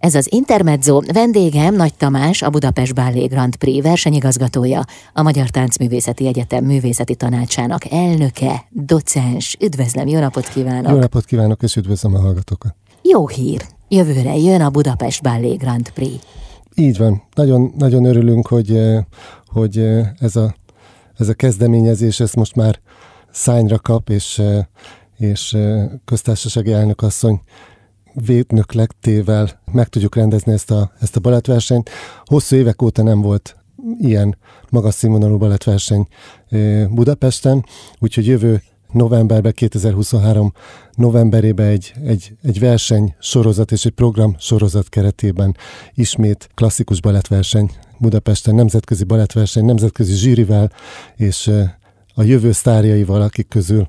Ez az Intermezzo, vendégem Nagy Tamás, a Budapest Ballé Grand Prix versenyigazgatója, a Magyar Táncművészeti Egyetem művészeti tanácsának elnöke, docens. Üdvözlöm, jó napot kívánok! Jó napot kívánok, és üdvözlöm a hallgatókat! Jó hír! Jövőre jön a Budapest Ballé Grand Prix. Így van. Nagyon, nagyon örülünk, hogy, eh, hogy eh, ez a, ez a kezdeményezés, ez most már szányra kap, és, eh, és köztársasági elnökasszony védnöklettével meg tudjuk rendezni ezt a, ezt a balettversenyt. Hosszú évek óta nem volt ilyen magas színvonalú balettverseny Budapesten, úgyhogy jövő novemberben, 2023 novemberében egy, egy, egy verseny sorozat és egy program sorozat keretében ismét klasszikus balettverseny Budapesten, nemzetközi balettverseny, nemzetközi zsűrivel és a jövő sztárjaival, akik közül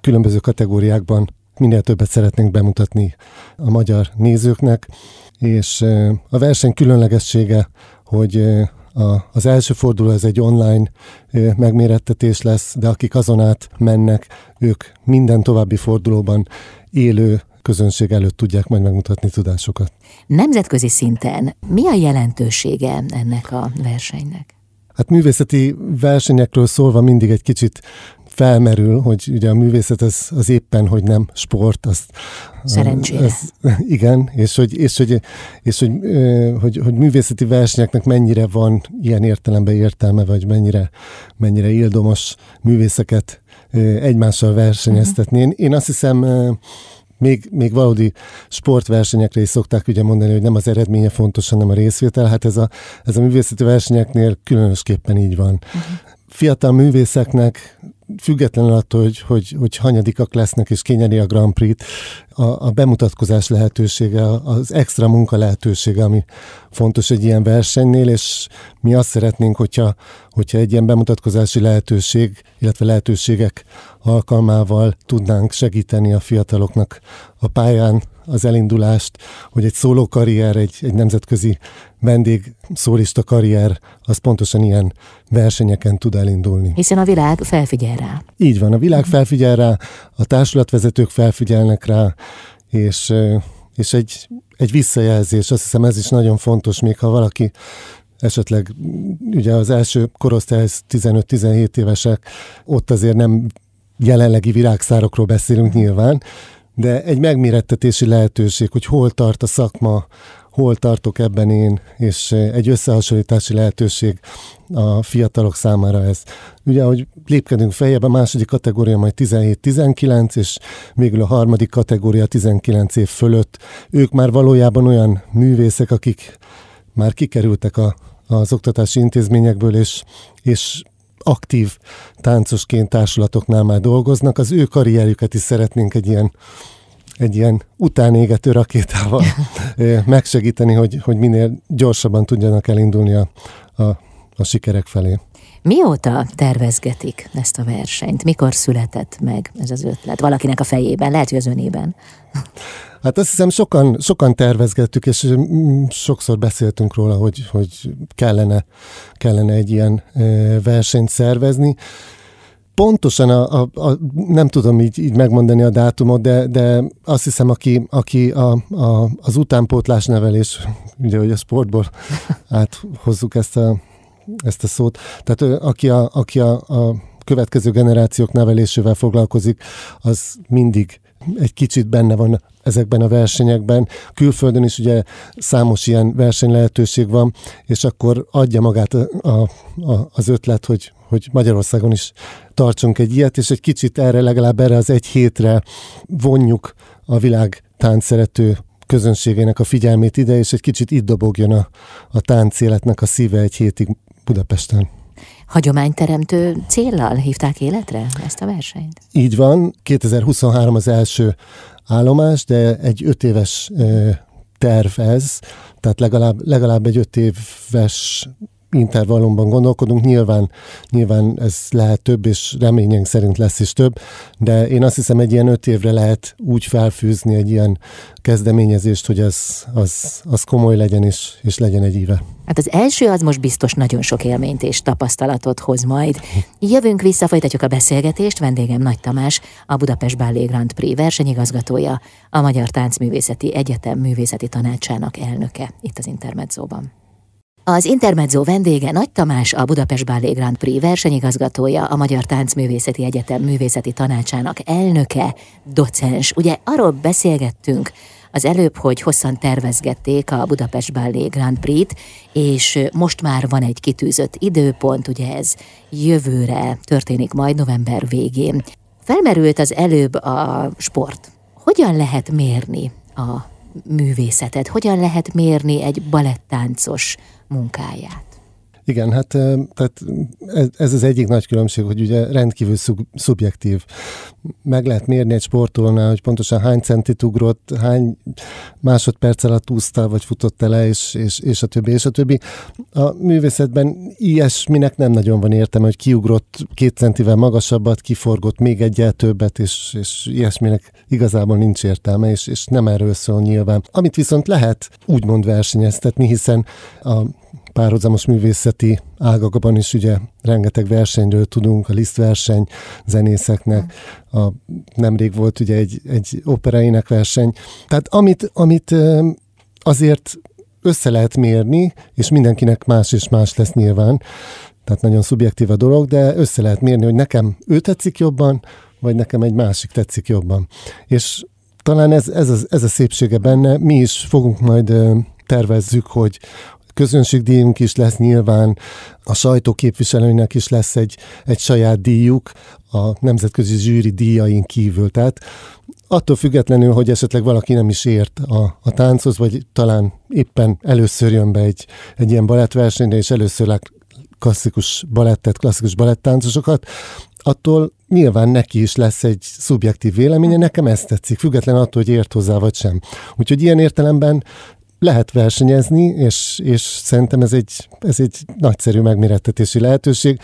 különböző kategóriákban minél többet szeretnénk bemutatni a magyar nézőknek, és a verseny különlegessége, hogy a, az első forduló ez egy online megmérettetés lesz, de akik azon át mennek, ők minden további fordulóban élő közönség előtt tudják majd megmutatni tudásokat. Nemzetközi szinten mi a jelentősége ennek a versenynek? Hát művészeti versenyekről szólva mindig egy kicsit felmerül, hogy ugye a művészet az, az éppen, hogy nem sport. Azt, Szerencsére. Az, igen, és, hogy, és, hogy, és hogy, hogy, hogy művészeti versenyeknek mennyire van ilyen értelemben értelme, vagy mennyire, mennyire ildomos művészeket egymással versenyeztetni. Én, én azt hiszem, még, még valódi sportversenyekre is szokták ugye mondani, hogy nem az eredménye fontos, hanem a részvétel. Hát ez a, ez a művészeti versenyeknél különösképpen így van. Uh-huh. Fiatal művészeknek függetlenül attól, hogy, hogy, hogy hanyadikak lesznek és kinyeri a Grand Prix-t, a, a bemutatkozás lehetősége, az extra munka lehetősége, ami fontos egy ilyen versenynél, és mi azt szeretnénk, hogyha, hogyha egy ilyen bemutatkozási lehetőség, illetve lehetőségek alkalmával tudnánk segíteni a fiataloknak a pályán az elindulást, hogy egy szóló karrier, egy, egy nemzetközi vendég szólista karrier, az pontosan ilyen versenyeken tud elindulni. Hiszen a világ felfigyel rá. Így van, a világ felfigyel rá, a társulatvezetők felfigyelnek rá, és, és egy, egy visszajelzés, azt hiszem ez is nagyon fontos, még ha valaki esetleg ugye az első korosztály 15-17 évesek, ott azért nem jelenlegi virágszárokról beszélünk nyilván, de egy megmérettetési lehetőség, hogy hol tart a szakma, hol tartok ebben én, és egy összehasonlítási lehetőség a fiatalok számára ez. Ugye, hogy lépkedünk feljebb, a második kategória majd 17-19, és végül a harmadik kategória 19 év fölött. Ők már valójában olyan művészek, akik már kikerültek a, az oktatási intézményekből, és, és aktív táncosként társulatoknál már dolgoznak, az ő karrierjüket is szeretnénk egy ilyen egy ilyen utánégető rakétával megsegíteni, hogy, hogy minél gyorsabban tudjanak elindulni a, a, a sikerek felé. Mióta tervezgetik ezt a versenyt? Mikor született meg ez az ötlet? Valakinek a fejében, lehet, hogy az önében. Hát azt hiszem sokan, sokan tervezgettük, és mm, sokszor beszéltünk róla, hogy, hogy kellene, kellene egy ilyen versenyt szervezni. Pontosan a, a, a, nem tudom így, így megmondani a dátumot, de, de azt hiszem, aki, aki a, a, az utánpótlás nevelés, ugye, hogy a sportból áthozzuk ezt a, ezt a szót, tehát aki a, aki a, a következő generációk nevelésével foglalkozik, az mindig egy kicsit benne van ezekben a versenyekben. Külföldön is ugye számos ilyen verseny lehetőség van, és akkor adja magát a, a, a, az ötlet, hogy, hogy Magyarországon is tartsunk egy ilyet, és egy kicsit erre, legalább erre az egy hétre vonjuk a világ táncszerető közönségének a figyelmét ide, és egy kicsit itt dobogjon a, a tánc életnek a szíve egy hétig Budapesten. Hagyományteremtő céllal hívták életre ezt a versenyt? Így van, 2023 az első állomás, de egy öt éves terv ez, tehát legalább, legalább egy öt éves intervallumban gondolkodunk. Nyilván, nyilván ez lehet több, és reményünk szerint lesz is több, de én azt hiszem egy ilyen öt évre lehet úgy felfűzni egy ilyen kezdeményezést, hogy az, az, az komoly legyen, és, és legyen egy éve. Hát az első az most biztos nagyon sok élményt és tapasztalatot hoz majd. Jövünk vissza, folytatjuk a beszélgetést. Vendégem Nagy Tamás, a Budapest Ballet Grand Prix versenyigazgatója, a Magyar Táncművészeti Egyetem művészeti tanácsának elnöke itt az Intermedzóban. Az Intermezzo vendége Nagy Tamás, a Budapest Ballet Grand Prix versenyigazgatója, a Magyar Táncművészeti Egyetem művészeti tanácsának elnöke, docens. Ugye arról beszélgettünk az előbb, hogy hosszan tervezgették a Budapest Ballet Grand Prix-t, és most már van egy kitűzött időpont, ugye ez jövőre történik majd november végén. Felmerült az előbb a sport. Hogyan lehet mérni a művészetet? Hogyan lehet mérni egy balettáncos munkáját? Igen, hát tehát ez az egyik nagy különbség, hogy ugye rendkívül szub, szubjektív. Meg lehet mérni egy sportolónál, hogy pontosan hány centit ugrott, hány másodperc alatt úszta, vagy futott le, és, és, és a többi, és a többi. A művészetben ilyesminek nem nagyon van értelme, hogy kiugrott két centivel magasabbat, kiforgott még egyel többet, és, és ilyesminek igazából nincs értelme, és, és nem erről szól nyilván. Amit viszont lehet úgymond versenyeztetni, hiszen a párhuzamos művészeti ágakban is ugye rengeteg versenyről tudunk, a lisztverseny zenészeknek, a, nemrég volt ugye egy, egy opereinek verseny. Tehát amit, amit azért össze lehet mérni, és mindenkinek más és más lesz nyilván, tehát nagyon szubjektív a dolog, de össze lehet mérni, hogy nekem ő tetszik jobban, vagy nekem egy másik tetszik jobban. És talán ez, ez, a, ez a szépsége benne, mi is fogunk majd tervezzük, hogy, közönségdíjunk is lesz nyilván, a sajtóképviselőnek is lesz egy, egy saját díjuk a nemzetközi zsűri díjain kívül. Tehát attól függetlenül, hogy esetleg valaki nem is ért a, a tánchoz, vagy talán éppen először jön be egy, egy ilyen balettversenyre, és először lát klasszikus balettet, klasszikus balettáncosokat, attól nyilván neki is lesz egy szubjektív véleménye, nekem ezt tetszik, független attól, hogy ért hozzá vagy sem. Úgyhogy ilyen értelemben lehet versenyezni, és, és szerintem ez egy, ez egy nagyszerű megmérettetési lehetőség,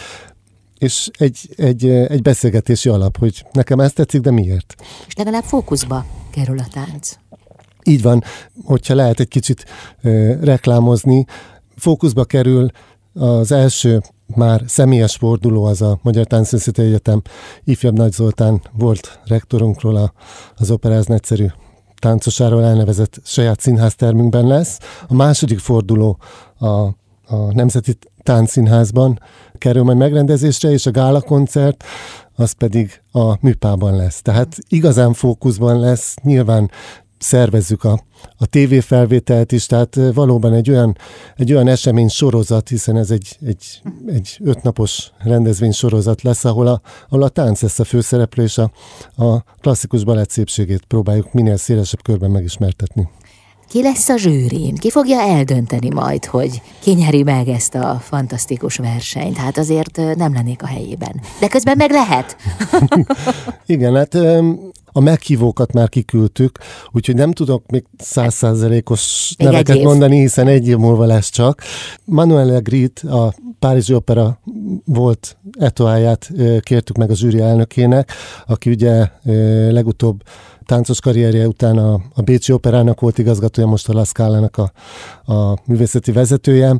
és egy, egy, egy beszélgetési alap, hogy nekem ezt tetszik, de miért? És legalább fókuszba kerül a tánc. Így van, hogyha lehet egy kicsit ö, reklámozni, fókuszba kerül az első már személyes forduló az a Magyar Táncművészeti Egyetem ifjabb Nagy Zoltán volt rektorunkról a, az operáz egyszerű táncosáról elnevezett saját színháztermünkben lesz. A második forduló a, a Nemzeti Táncszínházban kerül majd megrendezésre, és a gála koncert az pedig a műpában lesz. Tehát igazán fókuszban lesz, nyilván szervezzük a, a tévéfelvételt is, tehát valóban egy olyan, egy olyan esemény sorozat, hiszen ez egy, egy, egy ötnapos rendezvény sorozat lesz, ahol a, ahol a tánc lesz a főszereplő, és a, a klasszikus balett szépségét próbáljuk minél szélesebb körben megismertetni. Ki lesz a zsűrin? Ki fogja eldönteni majd, hogy ki nyeri meg ezt a fantasztikus versenyt? Hát azért nem lennék a helyében. De közben meg lehet. Igen, hát a meghívókat már kiküldtük, úgyhogy nem tudok még százszázalékos neveket mondani, hiszen egy év múlva lesz csak. Manuel Grit, a Párizsi Opera volt etoáját kértük meg a zsűri elnökének, aki ugye legutóbb táncos karrierje után a, a Bécsi Operának volt igazgatója, most a Laszkálának a, a művészeti vezetője.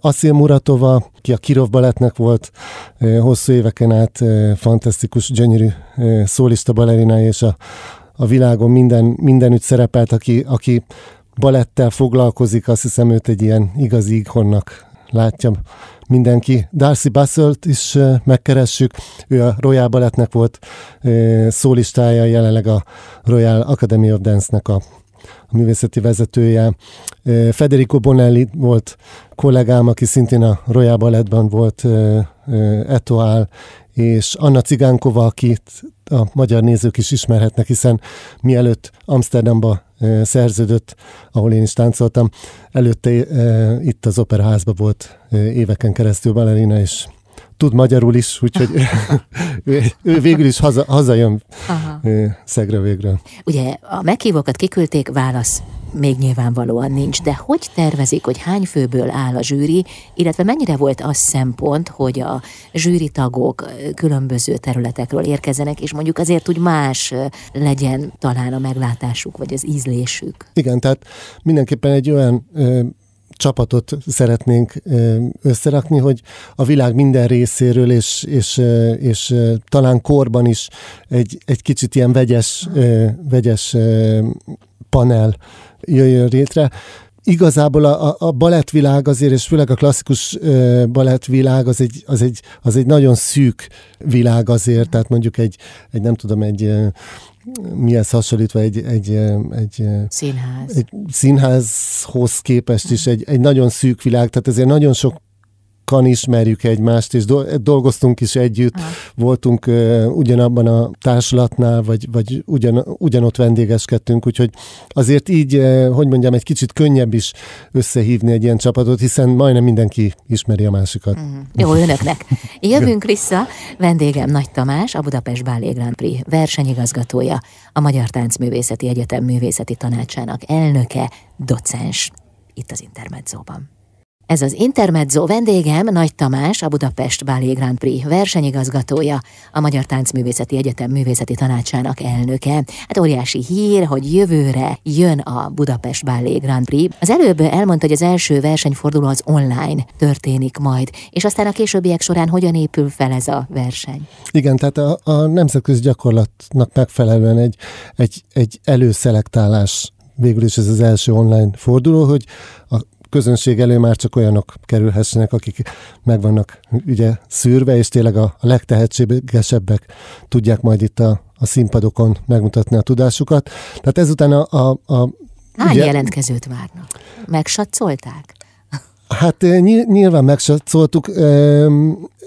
Asszil Muratova, ki a Kirov Balettnek volt hosszú éveken át fantasztikus, gyönyörű szólista balerinája, és a, a világon minden, mindenütt szerepelt, aki, aki balettel foglalkozik, azt hiszem őt egy ilyen igazi ikonnak látja mindenki. Darcy Basselt is megkeressük, ő a Royal Balletnek volt szólistája, jelenleg a Royal Academy of Dance-nek a a művészeti vezetője. Federico Bonelli volt kollégám, aki szintén a Royal Balletban volt etoál, és Anna Cigánkova, akit a magyar nézők is ismerhetnek, hiszen mielőtt Amsterdamba szerződött, ahol én is táncoltam, előtte itt az operaházban volt éveken keresztül balerina, és tud magyarul is, úgyhogy ő, ő végül is haza, hazajön Aha. szegre végre. Ugye a meghívókat kiküldték, válasz még nyilvánvalóan nincs, de hogy tervezik, hogy hány főből áll a zsűri, illetve mennyire volt az szempont, hogy a zsűri tagok különböző területekről érkezenek, és mondjuk azért úgy más legyen talán a meglátásuk, vagy az ízlésük? Igen, tehát mindenképpen egy olyan csapatot szeretnénk összerakni, hogy a világ minden részéről, és, és, és talán korban is egy, egy kicsit ilyen vegyes, vegyes panel jöjjön létre. Igazából a, a balettvilág azért, és főleg a klasszikus balettvilág az egy, az, egy, az egy nagyon szűk világ azért, tehát mondjuk egy, egy nem tudom, egy mihez hasonlítva egy, egy, egy, Színház. egy színházhoz képest is egy, egy nagyon szűk világ, tehát ezért nagyon sok sokan ismerjük egymást, és dolgoztunk is együtt, Aha. voltunk uh, ugyanabban a társulatnál, vagy, vagy ugyan, ugyanott vendégeskedtünk, úgyhogy azért így, uh, hogy mondjam, egy kicsit könnyebb is összehívni egy ilyen csapatot, hiszen majdnem mindenki ismeri a másikat. Uh-huh. Jó, önöknek. Jövünk vissza. Vendégem Nagy Tamás, a Budapest Ballet Grand Prix versenyigazgatója, a Magyar Táncművészeti Egyetem művészeti tanácsának elnöke, docens itt az Intermedzóban. Ez az Intermezzo vendégem Nagy Tamás, a Budapest Ballet Grand Prix versenyigazgatója, a Magyar Táncművészeti Egyetem művészeti tanácsának elnöke. Hát óriási hír, hogy jövőre jön a Budapest Ballet Grand Prix. Az előbb elmondta, hogy az első versenyforduló az online történik majd, és aztán a későbbiek során hogyan épül fel ez a verseny? Igen, tehát a, a nemzetközi gyakorlatnak megfelelően egy, egy, egy előszelektálás végül is ez az első online forduló, hogy a közönség elő már csak olyanok kerülhessenek, akik meg vannak ugye szűrve, és tényleg a, legtehetségesebbek tudják majd itt a, a színpadokon megmutatni a tudásukat. Tehát ezután a... a, a Hány ugye, jelentkezőt várnak? Megsatszolták? Hát eh, nyilván megsatszoltuk.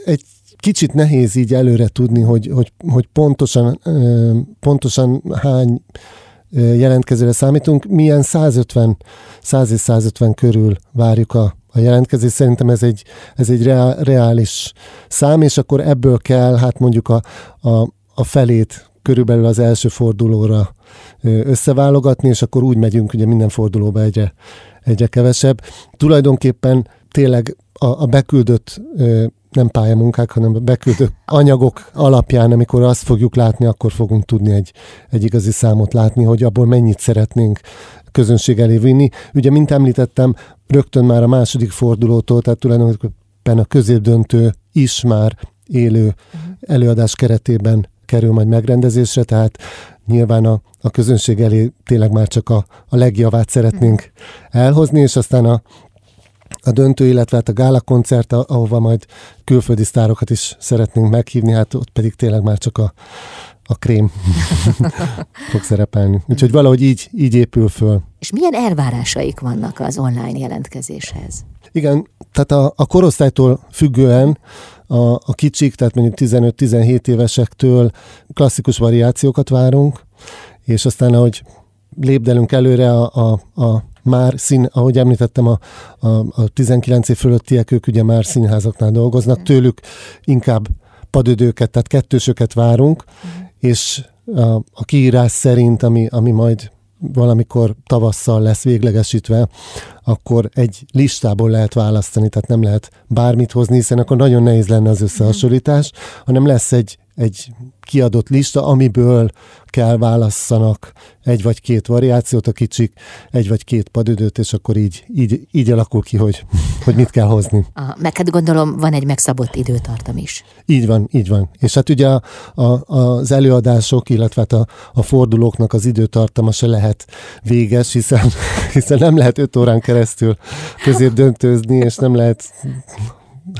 Egy kicsit nehéz így előre tudni, hogy, hogy, hogy pontosan, pontosan hány jelentkezőre számítunk. Milyen 150, 100 és 150 körül várjuk a, a jelentkezést. Szerintem ez egy, ez egy reális szám, és akkor ebből kell hát mondjuk a, a, a felét körülbelül az első fordulóra összeválogatni, és akkor úgy megyünk ugye minden fordulóba egyre, egyre kevesebb. Tulajdonképpen tényleg a, a beküldött nem pályamunkák, hanem beküldött anyagok alapján, amikor azt fogjuk látni, akkor fogunk tudni egy, egy igazi számot látni, hogy abból mennyit szeretnénk közönség elé vinni. Ugye, mint említettem, rögtön már a második fordulótól, tehát tulajdonképpen a középdöntő is már élő előadás keretében kerül majd megrendezésre, tehát nyilván a, a közönség elé tényleg már csak a, a legjavát szeretnénk elhozni, és aztán a, a döntő, illetve hát a gála koncert, ahova majd külföldi sztárokat is szeretnénk meghívni, hát ott pedig tényleg már csak a, a krém fog szerepelni. Úgyhogy valahogy így, így épül föl. És milyen elvárásaik vannak az online jelentkezéshez? Igen, tehát a, a korosztálytól függően a, a kicsik, tehát mondjuk 15-17 évesektől klasszikus variációkat várunk, és aztán ahogy lépdelünk előre a, a, a már szín, ahogy említettem, a, a, a 19 év fölöttiek, ők ugye már színházaknál dolgoznak, tőlük inkább padödőket, tehát kettősöket várunk, uh-huh. és a, a kiírás szerint, ami, ami majd valamikor tavasszal lesz véglegesítve, akkor egy listából lehet választani, tehát nem lehet bármit hozni, hiszen akkor nagyon nehéz lenne az összehasonlítás, hanem lesz egy, egy kiadott lista, amiből kell válasszanak egy vagy két variációt a kicsik, egy vagy két padüdőt, és akkor így, így, így alakul ki, hogy, hogy mit kell hozni. A, meg hát gondolom van egy megszabott időtartam is. Így van, így van. És hát ugye a, a, az előadások, illetve hát a, a fordulóknak az időtartama se lehet véges, hiszen, hiszen nem lehet öt órán keresztül közép döntőzni, és nem lehet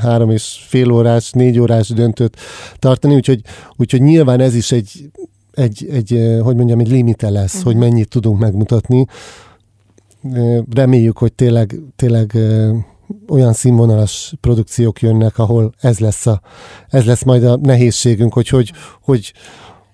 három és fél órás, négy órás döntőt tartani, úgyhogy, úgyhogy nyilván ez is egy, egy, egy hogy mondjam, egy limite lesz, uh-huh. hogy mennyit tudunk megmutatni. Reméljük, hogy tényleg, tényleg olyan színvonalas produkciók jönnek, ahol ez lesz, a, ez lesz majd a nehézségünk, hogy hogy, hogy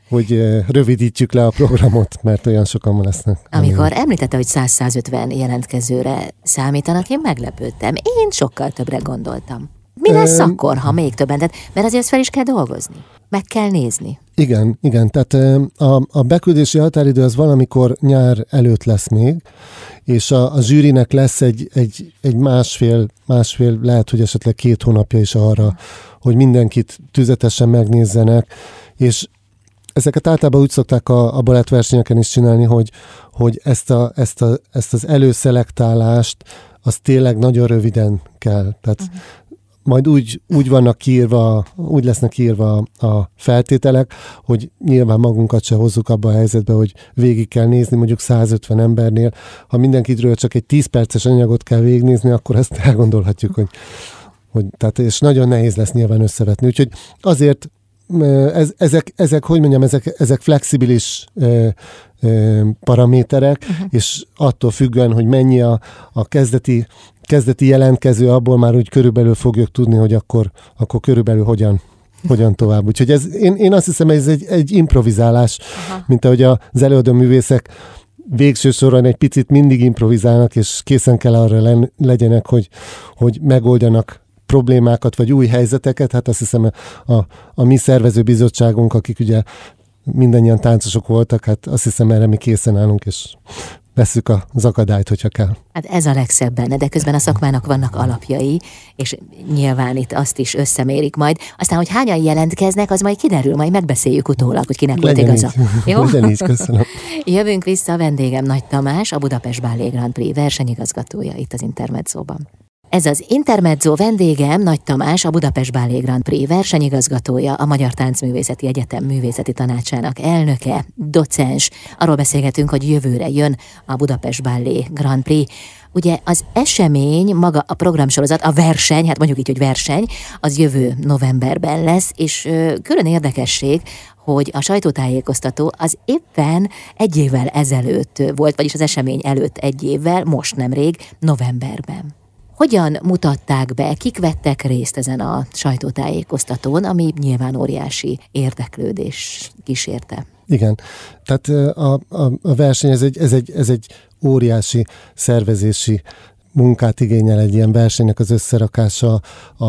hogy rövidítjük le a programot, mert olyan sokan lesznek. Amikor említette, hogy 100-150 jelentkezőre számítanak, én meglepődtem. Én sokkal többre gondoltam. Mi lesz akkor, ha még többen? Tehát, mert azért fel is kell dolgozni. Meg kell nézni. Igen, igen. Tehát a, a beküldési határidő az valamikor nyár előtt lesz még, és a, a zsűrinek lesz egy, egy, egy másfél, másfél, lehet, hogy esetleg két hónapja is arra, hogy mindenkit tüzetesen megnézzenek, és ezeket általában úgy szokták a, a balettversenyeken is csinálni, hogy, hogy ezt, a, ezt, a, ezt az előszelektálást az tényleg nagyon röviden kell. Tehát uh-huh. Majd úgy, úgy vannak kiírva, úgy lesznek írva a feltételek, hogy nyilván magunkat se hozzuk abba a helyzetbe, hogy végig kell nézni mondjuk 150 embernél. Ha mindenkitről csak egy 10 perces anyagot kell végignézni, akkor ezt elgondolhatjuk, hogy, hogy tehát, és nagyon nehéz lesz nyilván összevetni. Úgyhogy azért ez, ezek, ezek, hogy mondjam, ezek, ezek flexibilis ö, ö, paraméterek, uh-huh. és attól függően, hogy mennyi a, a kezdeti, kezdeti jelentkező, abból már úgy körülbelül fogjuk tudni, hogy akkor, akkor körülbelül hogyan hogyan tovább. Úgyhogy ez, én, én azt hiszem, ez egy, egy improvizálás, Aha. mint ahogy az előadó művészek végső soron egy picit mindig improvizálnak, és készen kell arra len, legyenek, hogy, hogy megoldjanak problémákat, vagy új helyzeteket, hát azt hiszem a, a mi szervező bizottságunk, akik ugye mindannyian táncosok voltak, hát azt hiszem erre mi készen állunk, és veszük az akadályt, hogyha kell. Hát ez a legszebb benne, de közben a szakmának vannak alapjai, és nyilván itt azt is összemérik majd. Aztán, hogy hányan jelentkeznek, az majd kiderül, majd megbeszéljük utólag, hogy kinek Legyen volt igaza. Így. Jó? Legyen így, köszönöm. Jövünk vissza a vendégem Nagy Tamás, a Budapest Ballet Grand Prix versenyigazgatója itt az Intermedzóban. Ez az Intermezzo vendégem Nagy Tamás, a Budapest Ballet Grand Prix versenyigazgatója, a Magyar Táncművészeti Egyetem művészeti tanácsának elnöke, docens. Arról beszélgetünk, hogy jövőre jön a Budapest Ballet Grand Prix. Ugye az esemény, maga a programsorozat, a verseny, hát mondjuk így, hogy verseny, az jövő novemberben lesz, és külön érdekesség, hogy a sajtótájékoztató az éppen egy évvel ezelőtt volt, vagyis az esemény előtt egy évvel, most nemrég, novemberben. Hogyan mutatták be, kik vettek részt ezen a sajtótájékoztatón, ami nyilván óriási érdeklődés kísérte? Igen, tehát a, a, a verseny ez egy, ez, egy, ez egy óriási szervezési munkát igényel egy ilyen versenynek az összerakása, a,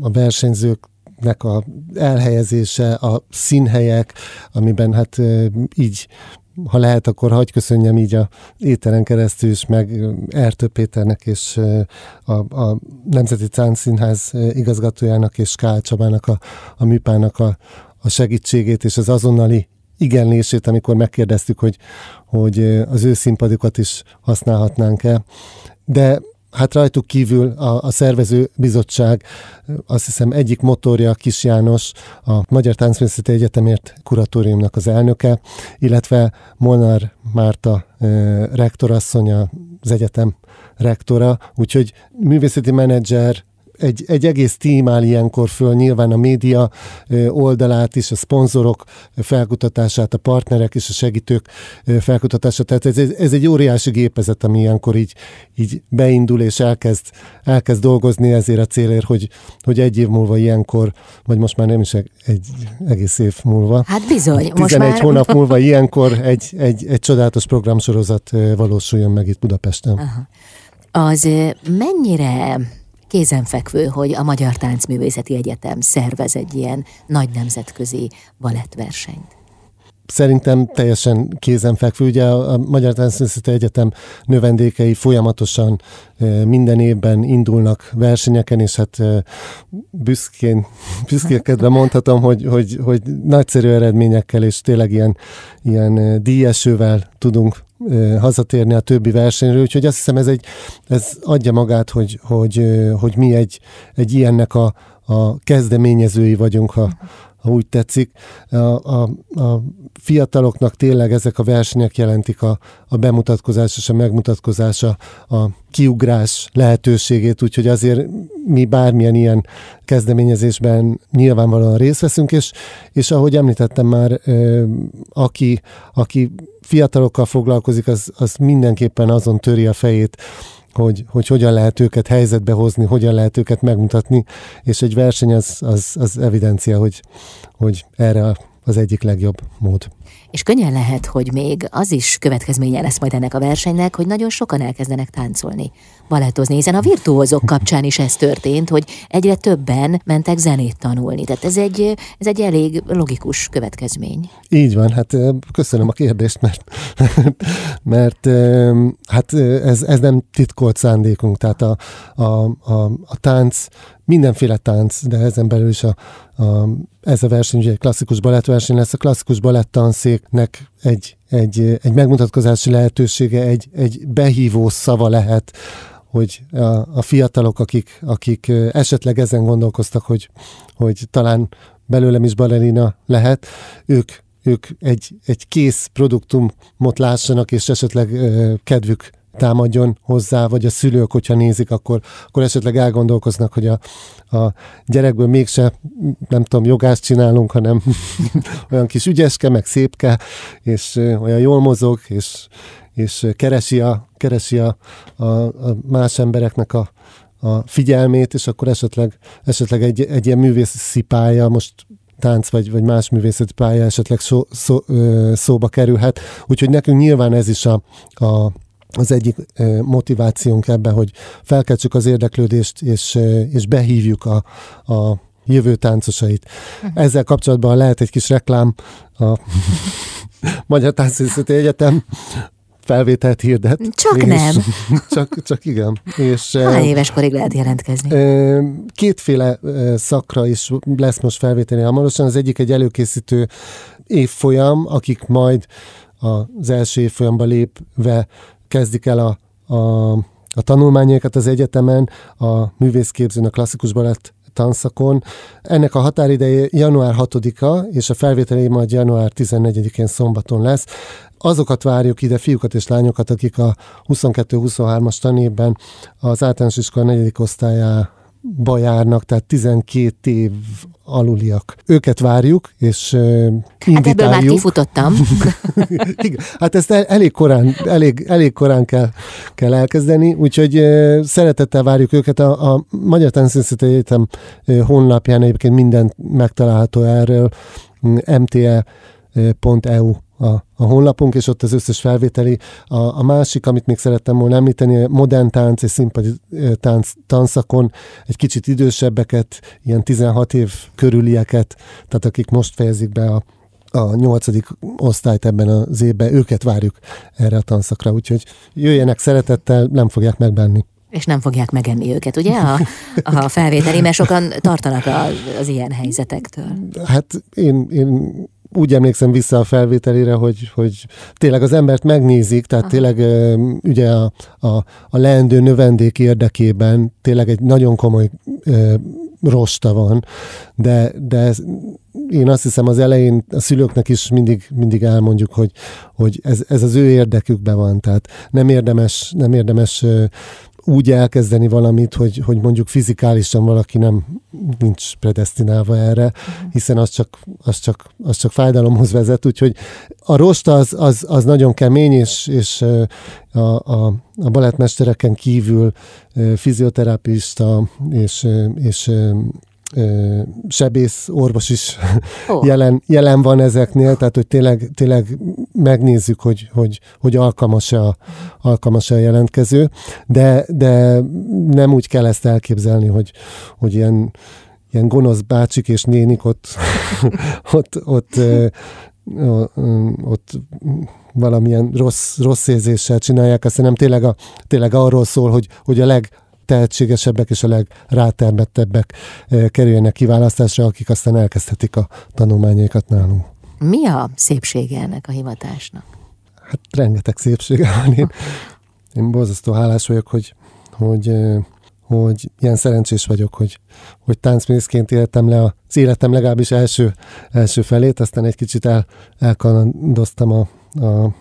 a versenyzők nek a elhelyezése, a színhelyek, amiben hát így ha lehet, akkor hagyj köszönjem így a éteren keresztül is meg Ertő Péternek és a, a Nemzeti Színház igazgatójának és Kál Csabának, a, a műpának a, a segítségét és az azonnali igenlését, amikor megkérdeztük, hogy, hogy az ő színpadukat is használhatnánk-e. De hát rajtuk kívül a, a szervező bizottság, azt hiszem egyik motorja Kis János, a Magyar Táncművészeti Egyetemért kuratóriumnak az elnöke, illetve Molnár Márta e, rektorasszonya, az egyetem rektora, úgyhogy művészeti menedzser, egy, egy egész tím áll ilyenkor föl, nyilván a média oldalát is, a szponzorok felkutatását, a partnerek és a segítők felkutatását. Tehát ez, ez egy óriási gépezet, ami ilyenkor így, így beindul és elkezd, elkezd dolgozni ezért a célért, hogy, hogy egy év múlva ilyenkor, vagy most már nem is egy egész év múlva. Hát bizony. 11 most már... hónap múlva ilyenkor egy, egy, egy csodálatos programsorozat valósuljon meg itt Budapesten. Aha. Az mennyire kézenfekvő, hogy a Magyar Táncművészeti Egyetem szervez egy ilyen nagy nemzetközi balettversenyt. Szerintem teljesen kézenfekvő. Ugye a Magyar Táncművészeti Egyetem növendékei folyamatosan minden évben indulnak versenyeken, és hát büszkén, büszkékedve mondhatom, hogy, hogy, hogy nagyszerű eredményekkel és tényleg ilyen, ilyen díjesővel tudunk hazatérni a többi versenyről, úgyhogy azt hiszem ez, egy, ez adja magát, hogy, hogy, hogy mi egy, egy ilyennek a, a kezdeményezői vagyunk, ha, ha úgy tetszik. A, a, a fiataloknak tényleg ezek a versenyek jelentik a, a bemutatkozás és a megmutatkozása, a kiugrás lehetőségét, úgyhogy azért mi bármilyen ilyen kezdeményezésben nyilvánvalóan részt veszünk, és, és ahogy említettem már, aki, aki fiatalokkal foglalkozik, az, az mindenképpen azon töri a fejét, hogy, hogy hogyan lehet őket helyzetbe hozni, hogyan lehet őket megmutatni, és egy verseny az, az, az evidencia, hogy, hogy erre a az egyik legjobb mód. És könnyen lehet, hogy még az is következménye lesz majd ennek a versenynek, hogy nagyon sokan elkezdenek táncolni, balettozni, hiszen a virtuózok kapcsán is ez történt, hogy egyre többen mentek zenét tanulni. Tehát ez egy, ez egy elég logikus következmény. Így van, hát köszönöm a kérdést, mert, mert hát ez, ez nem titkolt szándékunk, tehát a, a, a, a tánc mindenféle tánc, de ezen belül is a, a, ez a verseny ugye egy klasszikus balettverseny lesz. A klasszikus balettanszéknek egy, egy, egy megmutatkozási lehetősége, egy, egy behívó szava lehet, hogy a, a fiatalok, akik, akik esetleg ezen gondolkoztak, hogy, hogy talán belőlem is balerina lehet, ők, ők egy, egy kész produktumot lássanak, és esetleg kedvük támadjon hozzá, vagy a szülők, hogyha nézik, akkor, akkor esetleg elgondolkoznak, hogy a, a gyerekből mégse, nem tudom, jogást csinálunk, hanem olyan kis ügyeske, meg szépke, és olyan jól mozog, és, és keresi a, keresi a, a, a más embereknek a, a figyelmét, és akkor esetleg, esetleg egy, egy ilyen művészi pálya, most tánc vagy, vagy más művészeti pálya esetleg szó, szó, szóba kerülhet. Úgyhogy nekünk nyilván ez is a, a az egyik motivációnk ebben, hogy felkeltsük az érdeklődést, és, és behívjuk a, a jövő táncosait. Uh-huh. Ezzel kapcsolatban lehet egy kis reklám. A Magyar Táncművészeti Egyetem felvételt hirdet. Csak és, nem. Csak, csak igen. És, Hány éves korig lehet jelentkezni? Kétféle szakra is lesz most felvételi hamarosan. Az egyik egy előkészítő évfolyam, akik majd az első évfolyamba lépve kezdik el a, a, a tanulmányokat az egyetemen, a művészképzőn, a klasszikus balett tanszakon. Ennek a határideje január 6-a, és a felvételi majd január 14-én szombaton lesz. Azokat várjuk ide, fiúkat és lányokat, akik a 22-23-as tanévben az általános iskola 4. osztályá bajárnak, tehát 12 év aluliak. Őket várjuk, és uh, invitáljuk. Hát ebből már kifutottam. Igen, hát ezt el, elég korán, elég, elég korán kell, kell elkezdeni, úgyhogy uh, szeretettel várjuk őket. A, a Magyar Természetészetei Egyetem uh, honlapján egyébként mindent megtalálható erről, mte.eu a, a honlapunk, és ott az összes felvételi. A, a másik, amit még szerettem volna említeni, a modern tánc és színpadi tánc tanszakon egy kicsit idősebbeket, ilyen 16 év körülieket, tehát akik most fejezik be a, a nyolcadik osztályt ebben az évben, őket várjuk erre a tanszakra, úgyhogy jöjjenek szeretettel, nem fogják megbánni. És nem fogják megenni őket, ugye, a, a felvételi, mert sokan tartanak az, az ilyen helyzetektől. Hát én, én úgy emlékszem vissza a felvételére, hogy, hogy tényleg az embert megnézik, tehát Aha. tényleg ugye a, a, a leendő növendék érdekében tényleg egy nagyon komoly ö, rosta van, de, de én azt hiszem az elején a szülőknek is mindig, mindig elmondjuk, hogy, hogy ez, ez az ő érdekükben van, tehát nem érdemes, nem érdemes úgy elkezdeni valamit, hogy, hogy mondjuk fizikálisan valaki nem nincs predestinálva erre, hiszen az csak, az csak, az csak fájdalomhoz vezet, úgyhogy a rost az, az, az nagyon kemény, és, és a, a, a balettmestereken kívül fizioterapista és, és sebész, orvos is oh. jelen, jelen van ezeknél, tehát hogy tényleg, tényleg megnézzük, hogy, hogy, hogy alkalmas-e a, alkalmas-e a jelentkező, de, de nem úgy kell ezt elképzelni, hogy, hogy ilyen, ilyen gonosz bácsik és nénik ott, ott, ott, ott, ott valamilyen rossz, rossz érzéssel csinálják, azt nem tényleg, a, tényleg arról szól, hogy, hogy a leg tehetségesebbek és a legrátermettebbek eh, kerüljenek kiválasztásra, akik aztán elkezdhetik a tanulmányaikat nálunk. Mi a szépsége ennek a hivatásnak? Hát rengeteg szépsége van. Én, én borzasztó hálás vagyok, hogy, hogy, eh, hogy ilyen szerencsés vagyok, hogy, hogy táncművészként éltem le az életem legalábbis első, első felét, aztán egy kicsit el, elkalandoztam a, a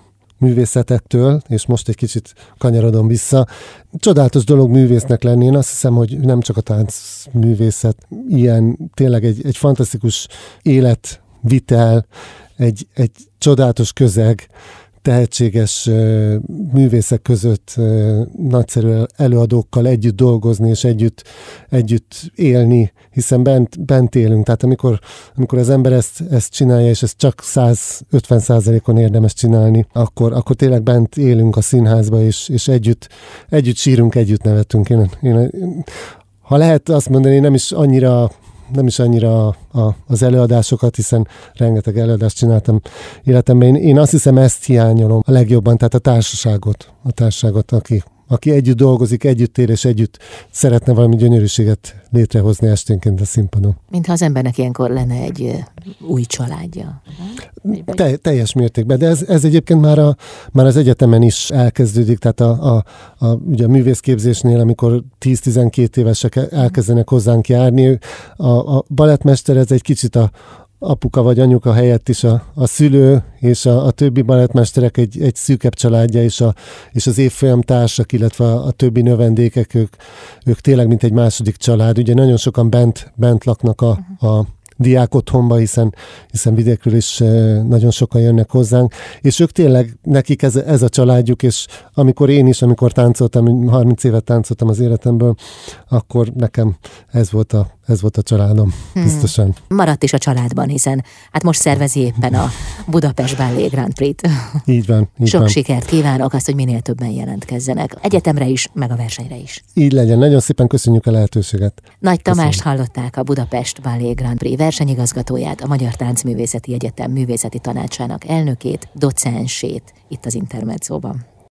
művészetektől, és most egy kicsit kanyarodom vissza. Csodálatos dolog művésznek lenni. Én azt hiszem, hogy nem csak a táncművészet, ilyen tényleg egy, egy fantasztikus életvitel, egy, egy csodálatos közeg, tehetséges művészek között nagyszerű előadókkal együtt dolgozni és együtt, együtt élni, hiszen bent, bent élünk. Tehát amikor, amikor az ember ezt, ezt csinálja, és ezt csak 150 százalékon érdemes csinálni, akkor, akkor tényleg bent élünk a színházba, és, és együtt, együtt sírunk, együtt nevetünk. Én, én, ha lehet azt mondani, nem is annyira nem is annyira a, az előadásokat, hiszen rengeteg előadást csináltam életemben. Én, én azt hiszem, ezt hiányolom a legjobban, tehát a társaságot, a társaságot, aki, aki együtt dolgozik, együtt ér és együtt szeretne valami gyönyörűséget létrehozni esténként a színpadon. Mintha az embernek ilyenkor lenne egy új családja. Te, teljes mértékben, de ez, ez egyébként már, a, már az egyetemen is elkezdődik, tehát a, a, a, ugye a művészképzésnél, amikor 10-12 évesek elkezdenek hozzánk járni, a, a balettmester ez egy kicsit a, apuka vagy anyuka helyett is a, a szülő és a, a többi balettmesterek egy, egy szűkebb családja, és, a, és az évfolyam társak, illetve a, a többi növendékek, ők, ők tényleg mint egy második család. Ugye nagyon sokan bent, bent laknak a, a diák otthonba, hiszen, hiszen vidékről is eh, nagyon sokan jönnek hozzánk, és ők tényleg, nekik ez, ez a családjuk, és amikor én is, amikor táncoltam, 30 évet táncoltam az életemből, akkor nekem ez volt a, ez volt a családom, hmm. biztosan. Maradt is a családban, hiszen hát most szervezi éppen a Budapest Ballet Grand Prix-t. Így van. Így Sok van. sikert kívánok, azt, hogy minél többen jelentkezzenek. Egyetemre is, meg a versenyre is. Így legyen. Nagyon szépen köszönjük a lehetőséget. Nagy Tamást hallották a Budapest Ballet Grand Prix versenyigazgatóját, a Magyar Táncművészeti Egyetem művészeti tanácsának elnökét, docensét itt az Intermedzóban.